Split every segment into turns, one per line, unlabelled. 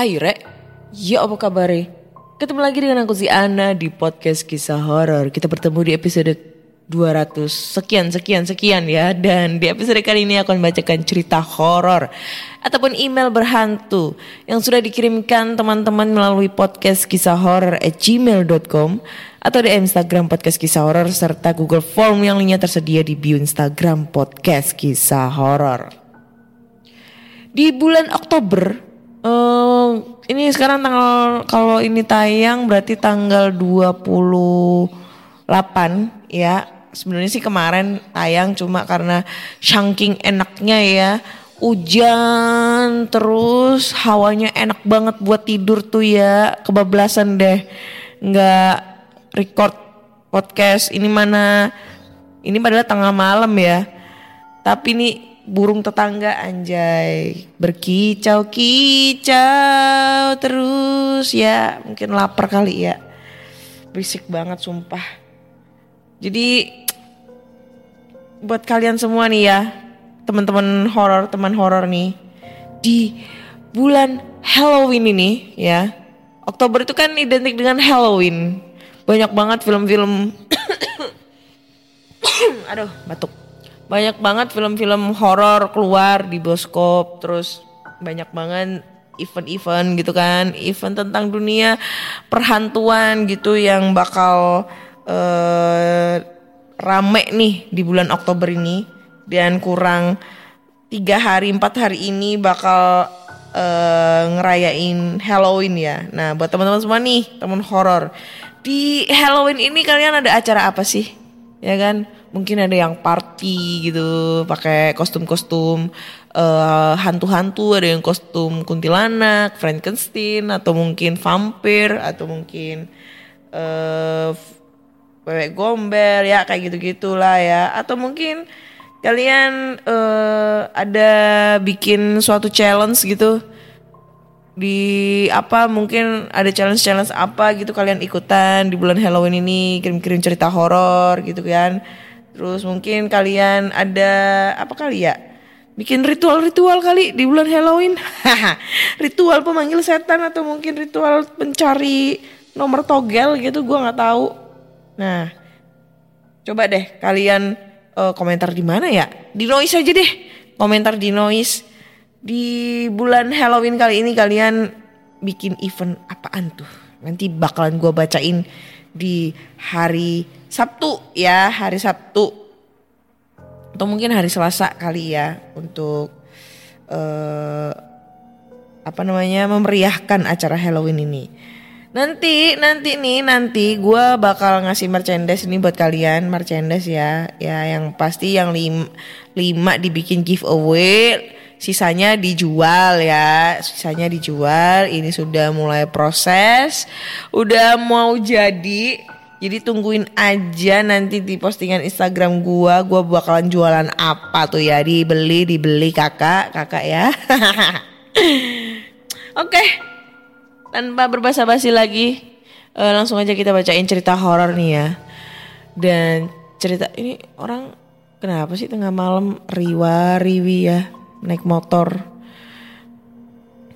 Hai Rek, ya apa kabar? Ketemu lagi dengan aku Ziana di podcast kisah horor. Kita bertemu di episode 200 sekian sekian sekian ya dan di episode kali ini aku akan bacakan cerita horor ataupun email berhantu yang sudah dikirimkan teman-teman melalui podcast kisah horor at gmail.com atau di Instagram podcast kisah horor serta Google Form yang lainnya tersedia di bio Instagram podcast kisah horor. Di bulan Oktober eh, ini sekarang tanggal kalau ini tayang berarti tanggal 28 ya. Sebenarnya sih kemarin tayang cuma karena saking enaknya ya. Hujan terus hawanya enak banget buat tidur tuh ya. Kebablasan deh. Nggak record podcast ini mana ini padahal tengah malam ya. Tapi nih burung tetangga anjay. Berkicau-kicau terus ya. Mungkin lapar kali ya. Berisik banget sumpah. Jadi buat kalian semua nih ya. Teman-teman horor teman horor nih. Di bulan Halloween ini ya. Oktober itu kan identik dengan Halloween. Banyak banget film-film. Aduh batuk banyak banget film-film horor keluar di bioskop terus banyak banget event-event gitu kan event tentang dunia perhantuan gitu yang bakal eh, rame nih di bulan Oktober ini. Dan kurang tiga hari empat hari ini bakal eh, ngerayain Halloween ya. Nah buat teman-teman semua nih teman horor. Di Halloween ini kalian ada acara apa sih ya kan? Mungkin ada yang party gitu pakai kostum-kostum eh, hantu-hantu ada yang kostum kuntilanak Frankenstein atau mungkin vampir atau mungkin eh bebek gombel ya kayak gitu gitulah ya. Atau mungkin kalian eh, ada bikin suatu challenge gitu di apa mungkin ada challenge challenge apa gitu kalian ikutan di bulan Halloween ini kirim-kirim cerita horor gitu kan. Terus mungkin kalian ada apa kali ya bikin ritual-ritual kali di bulan Halloween. Ritual pemanggil setan atau mungkin ritual pencari nomor togel gitu gua nggak tahu. Nah coba deh kalian eh, komentar di mana ya? Di noise aja deh. Komentar di noise di bulan Halloween kali ini kalian bikin event apaan tuh? Nanti bakalan gue bacain di hari Sabtu ya, hari Sabtu. Atau mungkin hari Selasa kali ya untuk eh apa namanya memeriahkan acara Halloween ini. Nanti nanti nih nanti gue bakal ngasih merchandise ini buat kalian merchandise ya ya yang pasti yang lim, lima dibikin giveaway sisanya dijual ya sisanya dijual. Ini sudah mulai proses udah mau jadi. Jadi tungguin aja nanti di postingan Instagram gua gua bakalan jualan apa tuh ya? Dibeli dibeli kakak kakak ya. Oke tanpa berbasa-basi lagi eh, langsung aja kita bacain cerita horor nih ya. Dan cerita ini orang kenapa sih tengah malam riwa riwi ya naik motor.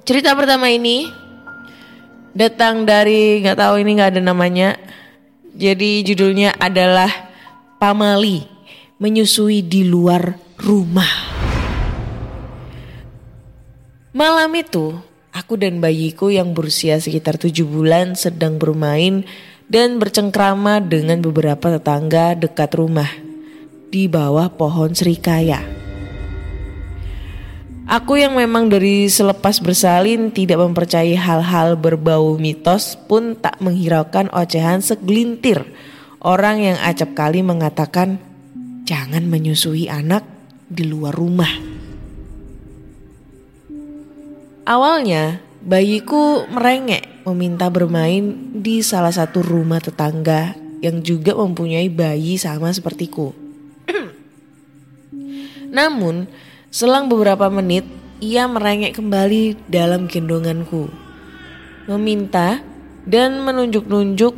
Cerita pertama ini datang dari nggak tahu ini nggak ada namanya. Jadi judulnya adalah Pamali menyusui di luar rumah. Malam itu aku dan bayiku yang berusia sekitar tujuh bulan sedang bermain dan bercengkrama dengan beberapa tetangga dekat rumah. di bawah pohon serikaya. Aku yang memang dari selepas bersalin tidak mempercayai hal-hal berbau mitos pun tak menghiraukan ocehan segelintir orang yang acap kali mengatakan jangan menyusui anak di luar rumah. Awalnya bayiku merengek meminta bermain di salah satu rumah tetangga yang juga mempunyai bayi sama sepertiku. Namun Selang beberapa menit, ia merengek kembali dalam gendonganku. Meminta dan menunjuk-nunjuk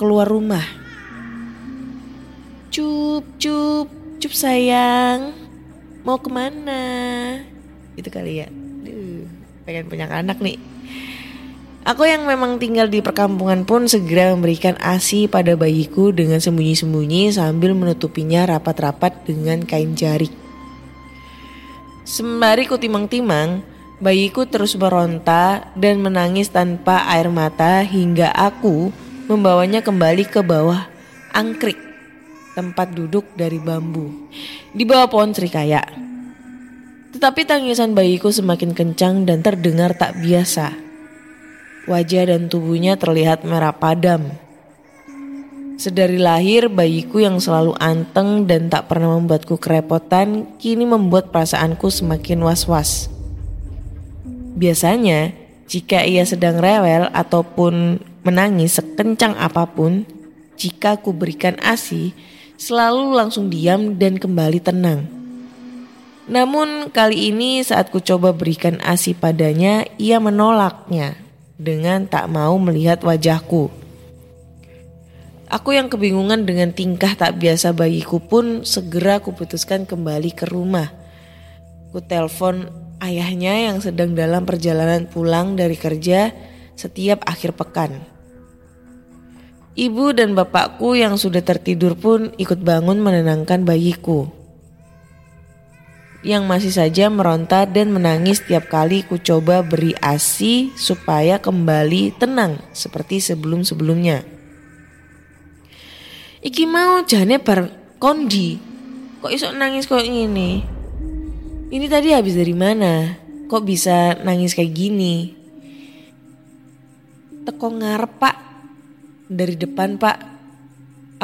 keluar rumah. Cup, cup, cup sayang. Mau ke mana? Itu kali ya. Duh, pengen punya anak nih. Aku yang memang tinggal di perkampungan pun segera memberikan ASI pada bayiku dengan sembunyi-sembunyi sambil menutupinya rapat-rapat dengan kain jarik. Sembari ku timang-timang, bayiku terus meronta dan menangis tanpa air mata hingga aku membawanya kembali ke bawah angkrik, tempat duduk dari bambu, di bawah pohon serikaya. Tetapi tangisan bayiku semakin kencang dan terdengar tak biasa. Wajah dan tubuhnya terlihat merah padam Sedari lahir, bayiku yang selalu anteng dan tak pernah membuatku kerepotan, kini membuat perasaanku semakin was-was. Biasanya, jika ia sedang rewel ataupun menangis sekencang apa pun, jika ku berikan ASI, selalu langsung diam dan kembali tenang. Namun kali ini saat ku coba berikan ASI padanya, ia menolaknya dengan tak mau melihat wajahku. Aku yang kebingungan dengan tingkah tak biasa bagiku pun segera kuputuskan kembali ke rumah. Ku telepon ayahnya yang sedang dalam perjalanan pulang dari kerja setiap akhir pekan. Ibu dan bapakku yang sudah tertidur pun ikut bangun menenangkan bayiku. Yang masih saja meronta dan menangis tiap kali ku coba beri ASI supaya kembali tenang seperti sebelum-sebelumnya. Iki mau jane bar kondi. Kok iso nangis kok ini? Ini tadi habis dari mana? Kok bisa nangis kayak gini? Teko ngarep pak. Dari depan pak.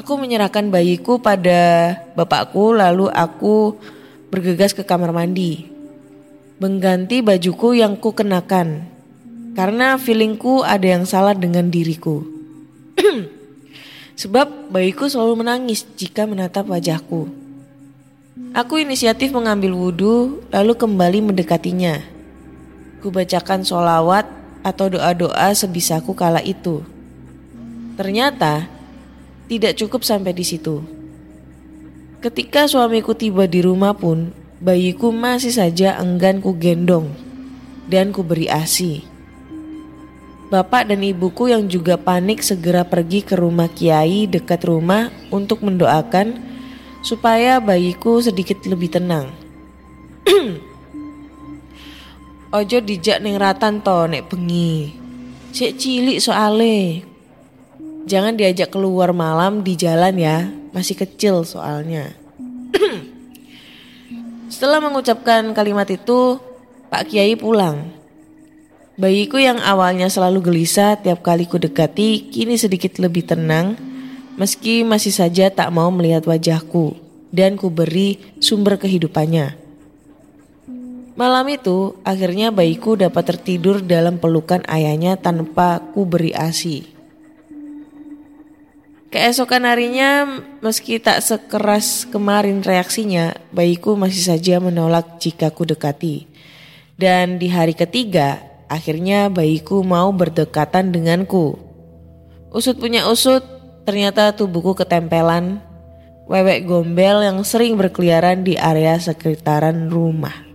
Aku menyerahkan bayiku pada bapakku lalu aku bergegas ke kamar mandi. Mengganti bajuku yang ku kenakan. Karena feelingku ada yang salah dengan diriku. Sebab bayiku selalu menangis jika menatap wajahku. Aku inisiatif mengambil wudhu lalu kembali mendekatinya. Kubacakan sholawat atau doa-doa sebisaku kala itu. Ternyata tidak cukup sampai di situ. Ketika suamiku tiba di rumah pun, bayiku masih saja enggan ku gendong dan ku beri ASI. Bapak dan ibuku yang juga panik segera pergi ke rumah kiai dekat rumah untuk mendoakan supaya bayiku sedikit lebih tenang. Ojo dijak neng ratan to nek bengi. Cek cilik soale. Jangan diajak keluar malam di jalan ya, masih kecil soalnya. Setelah mengucapkan kalimat itu, Pak Kiai pulang. Bayiku yang awalnya selalu gelisah tiap kali ku dekati kini sedikit lebih tenang meski masih saja tak mau melihat wajahku dan ku beri sumber kehidupannya. Malam itu akhirnya bayiku dapat tertidur dalam pelukan ayahnya tanpa ku beri ASI. Keesokan harinya meski tak sekeras kemarin reaksinya, bayiku masih saja menolak jika ku dekati. Dan di hari ketiga, Akhirnya bayiku mau berdekatan denganku. Usut punya usut, ternyata tubuhku ketempelan wewek gombel yang sering berkeliaran di area sekitaran rumah.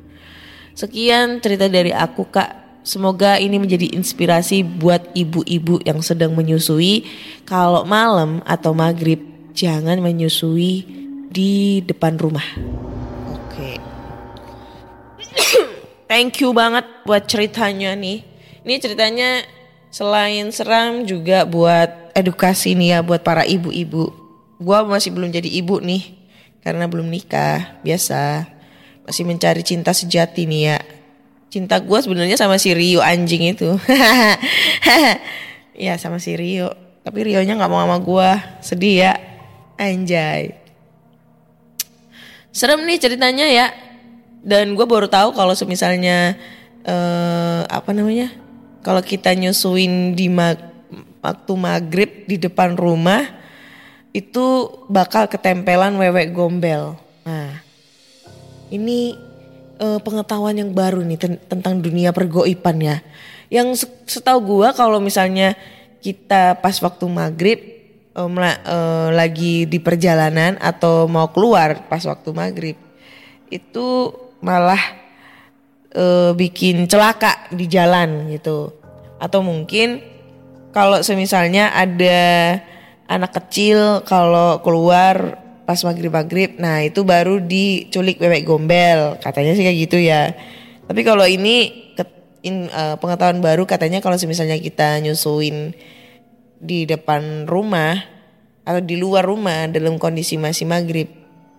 Sekian cerita dari aku kak. Semoga ini menjadi inspirasi buat ibu-ibu yang sedang menyusui. Kalau malam atau maghrib jangan menyusui di depan rumah. thank you banget buat ceritanya nih. Ini ceritanya selain seram juga buat edukasi nih ya buat para ibu-ibu. Gua masih belum jadi ibu nih. karena belum nikah, biasa. Masih mencari cinta sejati nih ya. Cinta gue sebenarnya sama si Rio anjing itu. ya sama si Rio. Tapi Rionya nggak mau sama gue, sedih ya. Anjay. Serem nih ceritanya ya. Dan gue baru tahu kalau semisalnya eh, apa namanya? Kalau kita nyusuin di mag- waktu maghrib di depan rumah itu bakal ketempelan wewek gombel. Nah, ini eh, pengetahuan yang baru nih ten- tentang dunia pergoipan ya. Yang se- setahu gua kalau misalnya kita pas waktu maghrib mela- eh, lagi di perjalanan atau mau keluar pas waktu maghrib itu malah eh, bikin celaka di jalan gitu. Atau mungkin kalau semisalnya ada anak kecil kalau keluar pas maghrib maghrib, nah itu baru diculik bebek gombel, katanya sih kayak gitu ya. Tapi kalau ini in- eh, pengetahuan baru katanya kalau misalnya kita nyusuin di depan rumah atau di luar rumah dalam kondisi masih maghrib,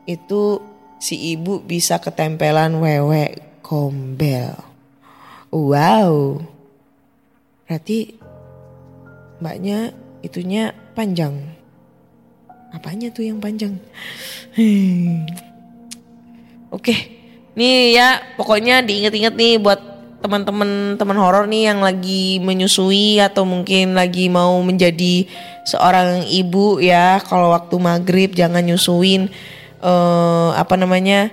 itu si ibu bisa ketempelan wewek gombel. Wow, berarti mbaknya itunya panjang. Apanya tuh yang panjang? Hmm. Oke, nih ya pokoknya diinget-inget nih buat teman-teman teman horor nih yang lagi menyusui atau mungkin lagi mau menjadi seorang ibu ya kalau waktu maghrib jangan nyusuin eh, apa namanya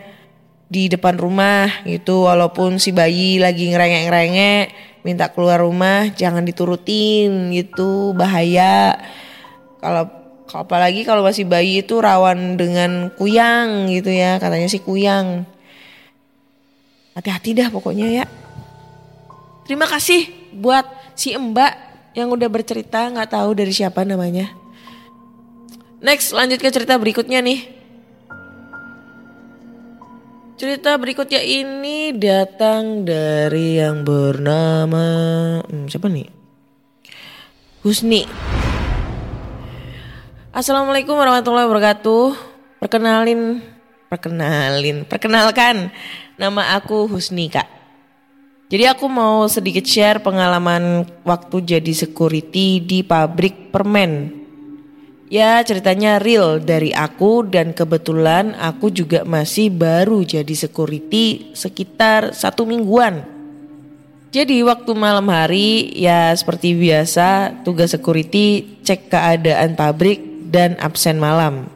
di depan rumah gitu. Walaupun si bayi lagi ngerengek-ngerengek minta keluar rumah jangan diturutin gitu bahaya. Kalau apalagi kalau masih bayi itu rawan dengan kuyang gitu ya katanya sih kuyang. Hati-hati dah pokoknya ya. Terima kasih buat si mbak yang udah bercerita nggak tahu dari siapa namanya. Next lanjut ke cerita berikutnya nih Cerita berikutnya ini datang dari yang bernama hmm, siapa nih? Husni. Assalamualaikum warahmatullahi wabarakatuh. Perkenalin, perkenalin, perkenalkan. Nama aku Husni kak. Jadi aku mau sedikit share pengalaman waktu jadi security di pabrik permen. Ya ceritanya real dari aku dan kebetulan aku juga masih baru jadi security sekitar satu mingguan. Jadi waktu malam hari ya seperti biasa tugas security cek keadaan pabrik dan absen malam.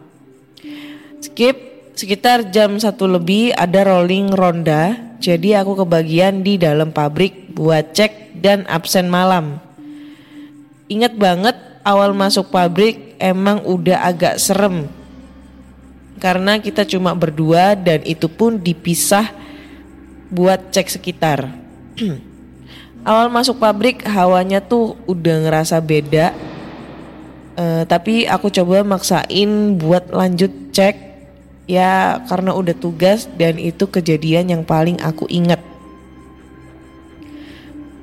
Skip sekitar jam satu lebih ada rolling ronda jadi aku kebagian di dalam pabrik buat cek dan absen malam. Ingat banget awal masuk pabrik emang udah agak serem. Karena kita cuma berdua dan itu pun dipisah buat cek sekitar. awal masuk pabrik hawanya tuh udah ngerasa beda. Eh, tapi aku coba maksain buat lanjut cek ya karena udah tugas dan itu kejadian yang paling aku ingat.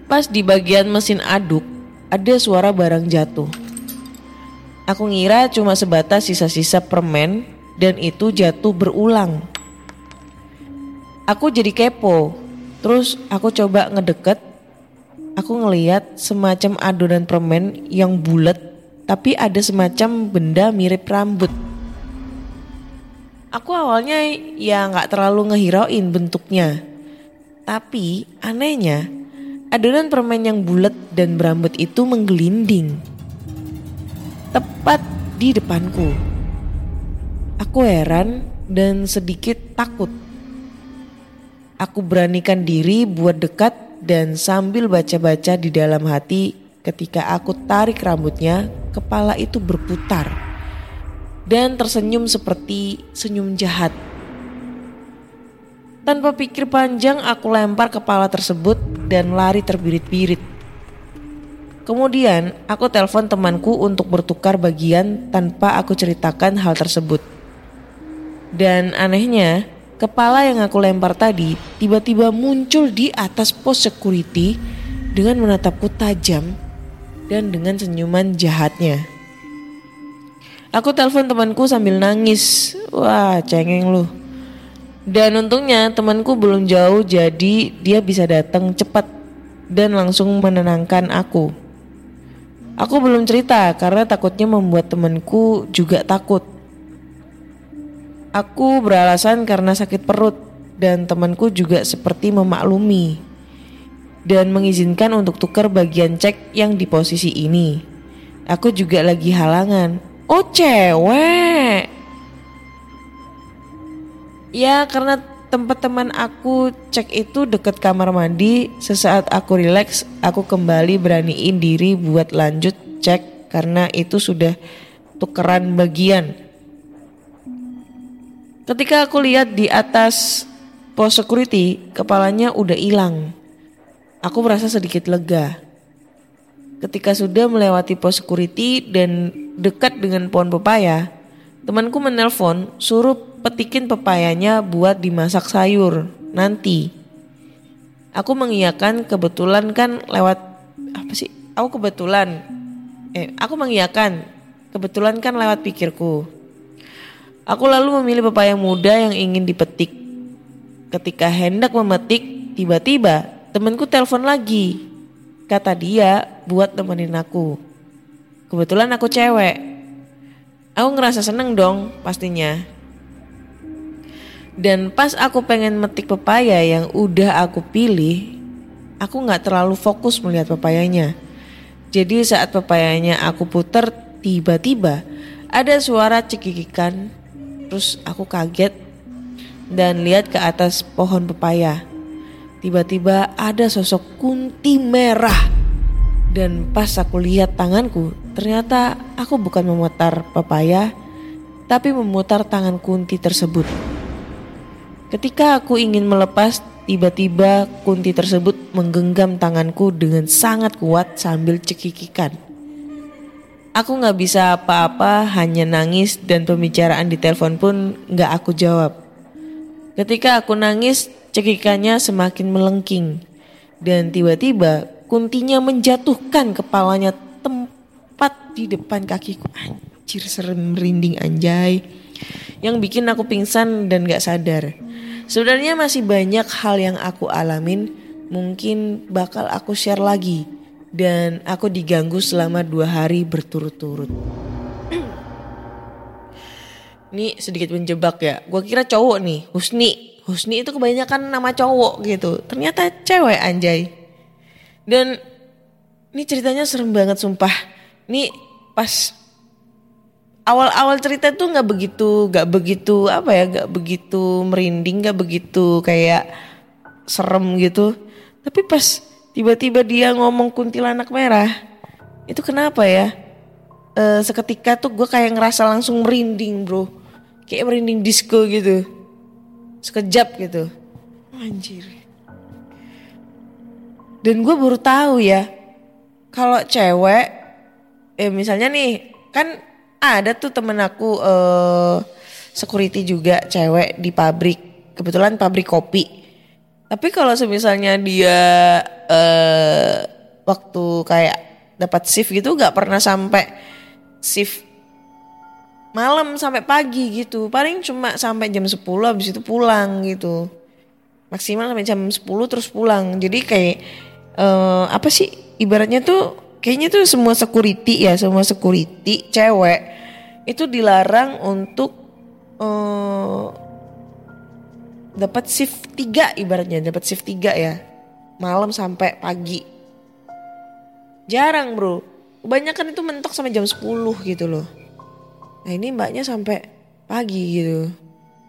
Pas di bagian mesin aduk ada suara barang jatuh. Aku ngira cuma sebatas sisa-sisa permen dan itu jatuh berulang. Aku jadi kepo. Terus aku coba ngedeket. Aku ngeliat semacam adonan permen yang bulat tapi ada semacam benda mirip rambut. Aku awalnya ya nggak terlalu ngehirauin bentuknya. Tapi anehnya adonan permen yang bulat dan berambut itu menggelinding tepat di depanku. Aku heran dan sedikit takut. Aku beranikan diri buat dekat dan sambil baca-baca di dalam hati ketika aku tarik rambutnya, kepala itu berputar dan tersenyum seperti senyum jahat. Tanpa pikir panjang aku lempar kepala tersebut dan lari terbirit-birit. Kemudian aku telepon temanku untuk bertukar bagian tanpa aku ceritakan hal tersebut. Dan anehnya, kepala yang aku lempar tadi tiba-tiba muncul di atas pos security dengan menatapku tajam dan dengan senyuman jahatnya. Aku telepon temanku sambil nangis. Wah, cengeng lu. Dan untungnya temanku belum jauh jadi dia bisa datang cepat dan langsung menenangkan aku. Aku belum cerita karena takutnya membuat temanku juga takut. Aku beralasan karena sakit perut dan temanku juga seperti memaklumi dan mengizinkan untuk tukar bagian cek yang di posisi ini. Aku juga lagi halangan. Oh cewek. Ya karena tempat teman aku cek itu deket kamar mandi. Sesaat aku rileks, aku kembali beraniin diri buat lanjut cek karena itu sudah tukeran bagian. Ketika aku lihat di atas pos security, kepalanya udah hilang. Aku merasa sedikit lega. Ketika sudah melewati pos security dan dekat dengan pohon pepaya, temanku menelpon suruh petikin pepayanya buat dimasak sayur nanti. Aku mengiyakan kebetulan kan lewat apa sih? Aku kebetulan eh aku mengiyakan kebetulan kan lewat pikirku. Aku lalu memilih pepaya muda yang ingin dipetik. Ketika hendak memetik, tiba-tiba temanku telepon lagi. Kata dia buat temenin aku. Kebetulan aku cewek. Aku ngerasa seneng dong pastinya. Dan pas aku pengen metik pepaya yang udah aku pilih, aku nggak terlalu fokus melihat pepayanya. Jadi saat pepayanya aku puter, tiba-tiba ada suara cekikikan Terus aku kaget dan lihat ke atas pohon pepaya. Tiba-tiba ada sosok kunti merah. Dan pas aku lihat tanganku, ternyata aku bukan memutar pepaya, tapi memutar tangan kunti tersebut. Ketika aku ingin melepas, tiba-tiba kunti tersebut menggenggam tanganku dengan sangat kuat sambil cekikikan. Aku nggak bisa apa-apa, hanya nangis dan pembicaraan di telepon pun nggak aku jawab. Ketika aku nangis, cekikannya semakin melengking. Dan tiba-tiba kuntinya menjatuhkan kepalanya tempat di depan kakiku. Anjir serem merinding anjay. Yang bikin aku pingsan dan gak sadar. Sebenarnya masih banyak hal yang aku alamin. Mungkin bakal aku share lagi dan aku diganggu selama dua hari berturut-turut. Ini sedikit menjebak ya. Gue kira cowok nih, Husni. Husni itu kebanyakan nama cowok gitu. Ternyata cewek anjay. Dan ini ceritanya serem banget sumpah. Ini pas awal-awal cerita tuh nggak begitu, nggak begitu apa ya, nggak begitu merinding, nggak begitu kayak serem gitu. Tapi pas tiba-tiba dia ngomong kuntilanak merah itu kenapa ya? E, seketika tuh gue kayak ngerasa langsung merinding bro. Kayak merinding disco gitu. Sekejap gitu. Anjir. Dan gue baru tahu ya kalau cewek eh misalnya nih kan ada tuh temen aku eh security juga cewek di pabrik kebetulan pabrik kopi tapi kalau misalnya dia uh, waktu kayak dapat shift gitu nggak pernah sampai shift malam sampai pagi gitu. Paling cuma sampai jam 10 habis itu pulang gitu. Maksimal sampai jam 10 terus pulang. Jadi kayak uh, apa sih ibaratnya tuh kayaknya tuh semua security ya, semua security cewek itu dilarang untuk uh, dapat shift 3 ibaratnya dapat shift 3 ya malam sampai pagi. Jarang bro. Kebanyakan itu mentok sampai jam 10 gitu loh. Nah ini mbaknya sampai pagi gitu.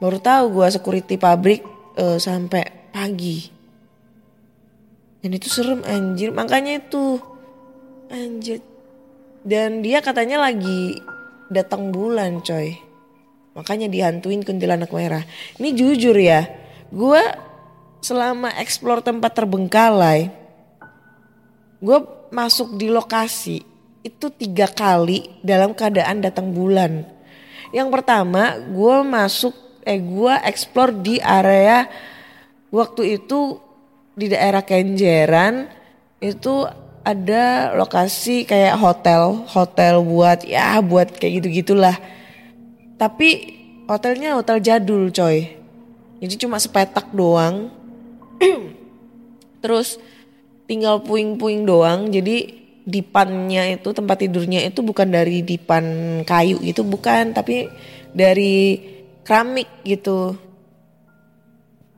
Baru tahu gua security pabrik uh, sampai pagi. Dan itu serem anjir. Makanya itu anjir dan dia katanya lagi datang bulan coy Makanya dihantuin kuntilanak merah. Ini jujur ya, gue selama eksplor tempat terbengkalai, gue masuk di lokasi itu tiga kali dalam keadaan datang bulan. Yang pertama, gue masuk, eh gue eksplor di area waktu itu di daerah Kenjeran itu ada lokasi kayak hotel, hotel buat ya buat kayak gitu-gitulah. Tapi hotelnya hotel jadul coy. Jadi cuma sepetak doang. Terus tinggal puing-puing doang. Jadi dipannya itu tempat tidurnya itu bukan dari dipan kayu itu bukan, tapi dari keramik gitu.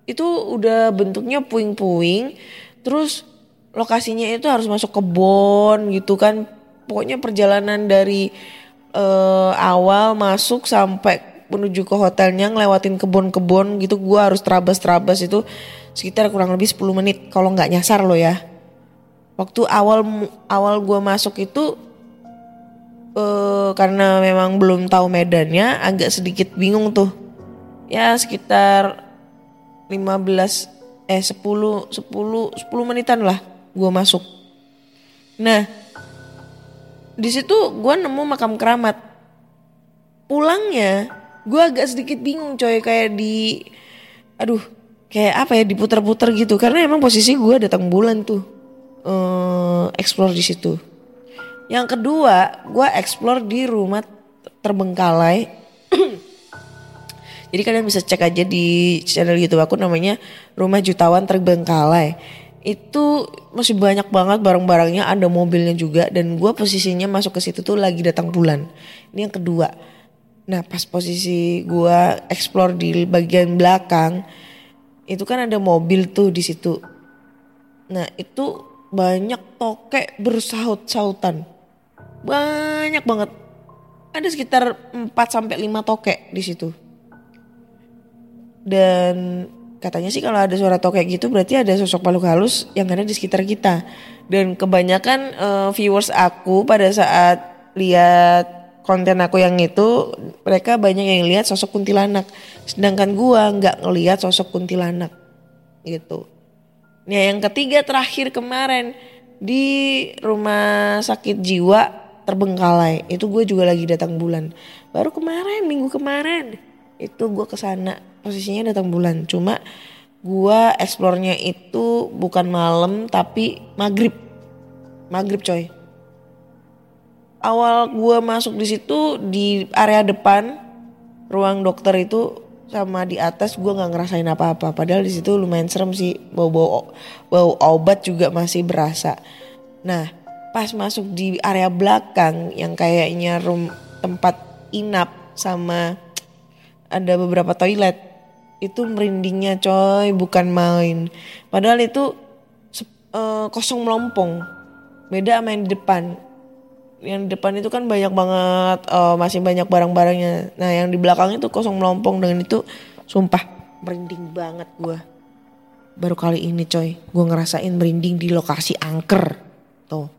Itu udah bentuknya puing-puing. Terus lokasinya itu harus masuk kebon gitu kan. Pokoknya perjalanan dari eh, awal masuk sampai menuju ke hotelnya ngelewatin kebun-kebun gitu gua harus terabas-terabas itu sekitar kurang lebih 10 menit kalau nggak nyasar lo ya. Waktu awal awal gua masuk itu eh karena memang belum tahu medannya agak sedikit bingung tuh. Ya sekitar 15 eh 10 10 10 menitan lah gua masuk. Nah, di situ gua nemu makam keramat. Pulangnya gue agak sedikit bingung coy kayak di aduh kayak apa ya diputer-puter gitu karena emang posisi gue datang bulan tuh eh explore di situ. Yang kedua, gue explore di rumah terbengkalai. Jadi kalian bisa cek aja di channel YouTube aku namanya Rumah Jutawan Terbengkalai. Itu masih banyak banget barang-barangnya, ada mobilnya juga dan gue posisinya masuk ke situ tuh lagi datang bulan. Ini yang kedua. Nah pas posisi gue explore di bagian belakang itu kan ada mobil tuh di situ. Nah itu banyak tokek bersaut-sautan. Banyak banget. Ada sekitar 4 sampai 5 tokek di situ. Dan katanya sih kalau ada suara tokek gitu berarti ada sosok makhluk halus yang ada di sekitar kita. Dan kebanyakan eh, viewers aku pada saat lihat konten aku yang itu mereka banyak yang lihat sosok kuntilanak. Sedangkan gua nggak ngelihat sosok kuntilanak gitu. Nah yang ketiga terakhir kemarin di rumah sakit jiwa terbengkalai itu gue juga lagi datang bulan baru kemarin minggu kemarin itu gue ke sana posisinya datang bulan. Cuma gue eksplornya itu bukan malam tapi maghrib. Maghrib coy. Awal gue masuk di situ di area depan ruang dokter itu sama di atas gue nggak ngerasain apa-apa. Padahal di situ lumayan serem sih. Bau bau bau obat juga masih berasa. Nah pas masuk di area belakang yang kayaknya room tempat inap sama ada beberapa toilet itu merindingnya coy bukan main. Padahal itu uh, kosong melompong. Beda sama yang di depan. Yang di depan itu kan banyak banget uh, masih banyak barang-barangnya. Nah yang di belakang itu kosong melompong dengan itu sumpah merinding banget gue baru kali ini coy gue ngerasain merinding di lokasi angker. Tuh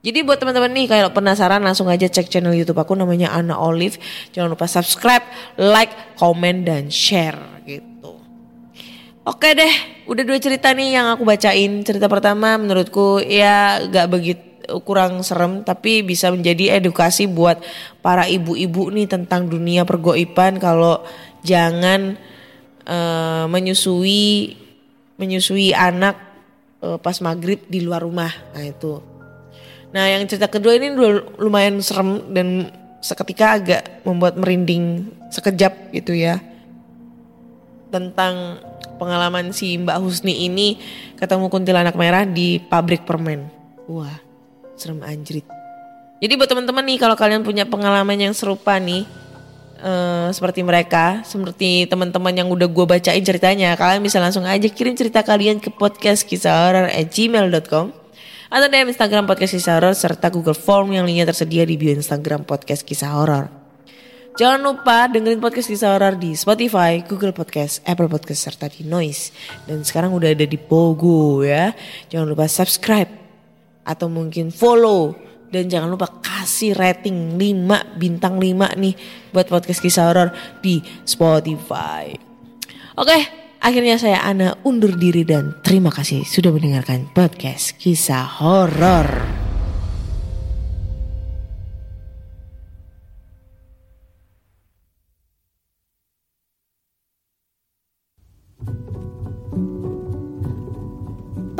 jadi buat teman-teman nih kalau penasaran langsung aja cek channel YouTube aku namanya Anna Olive. Jangan lupa subscribe, like, komen dan share gitu. Oke deh, udah dua cerita nih yang aku bacain. Cerita pertama menurutku ya gak begitu kurang serem tapi bisa menjadi edukasi buat para ibu-ibu nih tentang dunia pergoipan kalau jangan uh, menyusui menyusui anak uh, pas maghrib di luar rumah. Nah itu Nah yang cerita kedua ini lumayan serem dan seketika agak membuat merinding sekejap gitu ya. Tentang pengalaman si Mbak Husni ini ketemu kuntilanak merah di pabrik permen. Wah serem anjrit. Jadi buat teman-teman nih kalau kalian punya pengalaman yang serupa nih. Uh, seperti mereka, seperti teman-teman yang udah gue bacain ceritanya, kalian bisa langsung aja kirim cerita kalian ke podcast kisah horror at gmail.com atau DM Instagram Podcast Kisah Horor serta Google Form yang linknya tersedia di bio Instagram Podcast Kisah Horor. Jangan lupa dengerin podcast kisah horor di Spotify, Google Podcast, Apple Podcast serta di Noise. Dan sekarang udah ada di Pogo ya. Jangan lupa subscribe atau mungkin follow dan jangan lupa kasih rating 5 bintang 5 nih buat podcast kisah horor di Spotify. Oke, akhirnya saya Ana undur diri dan terima kasih sudah mendengarkan podcast kisah horor.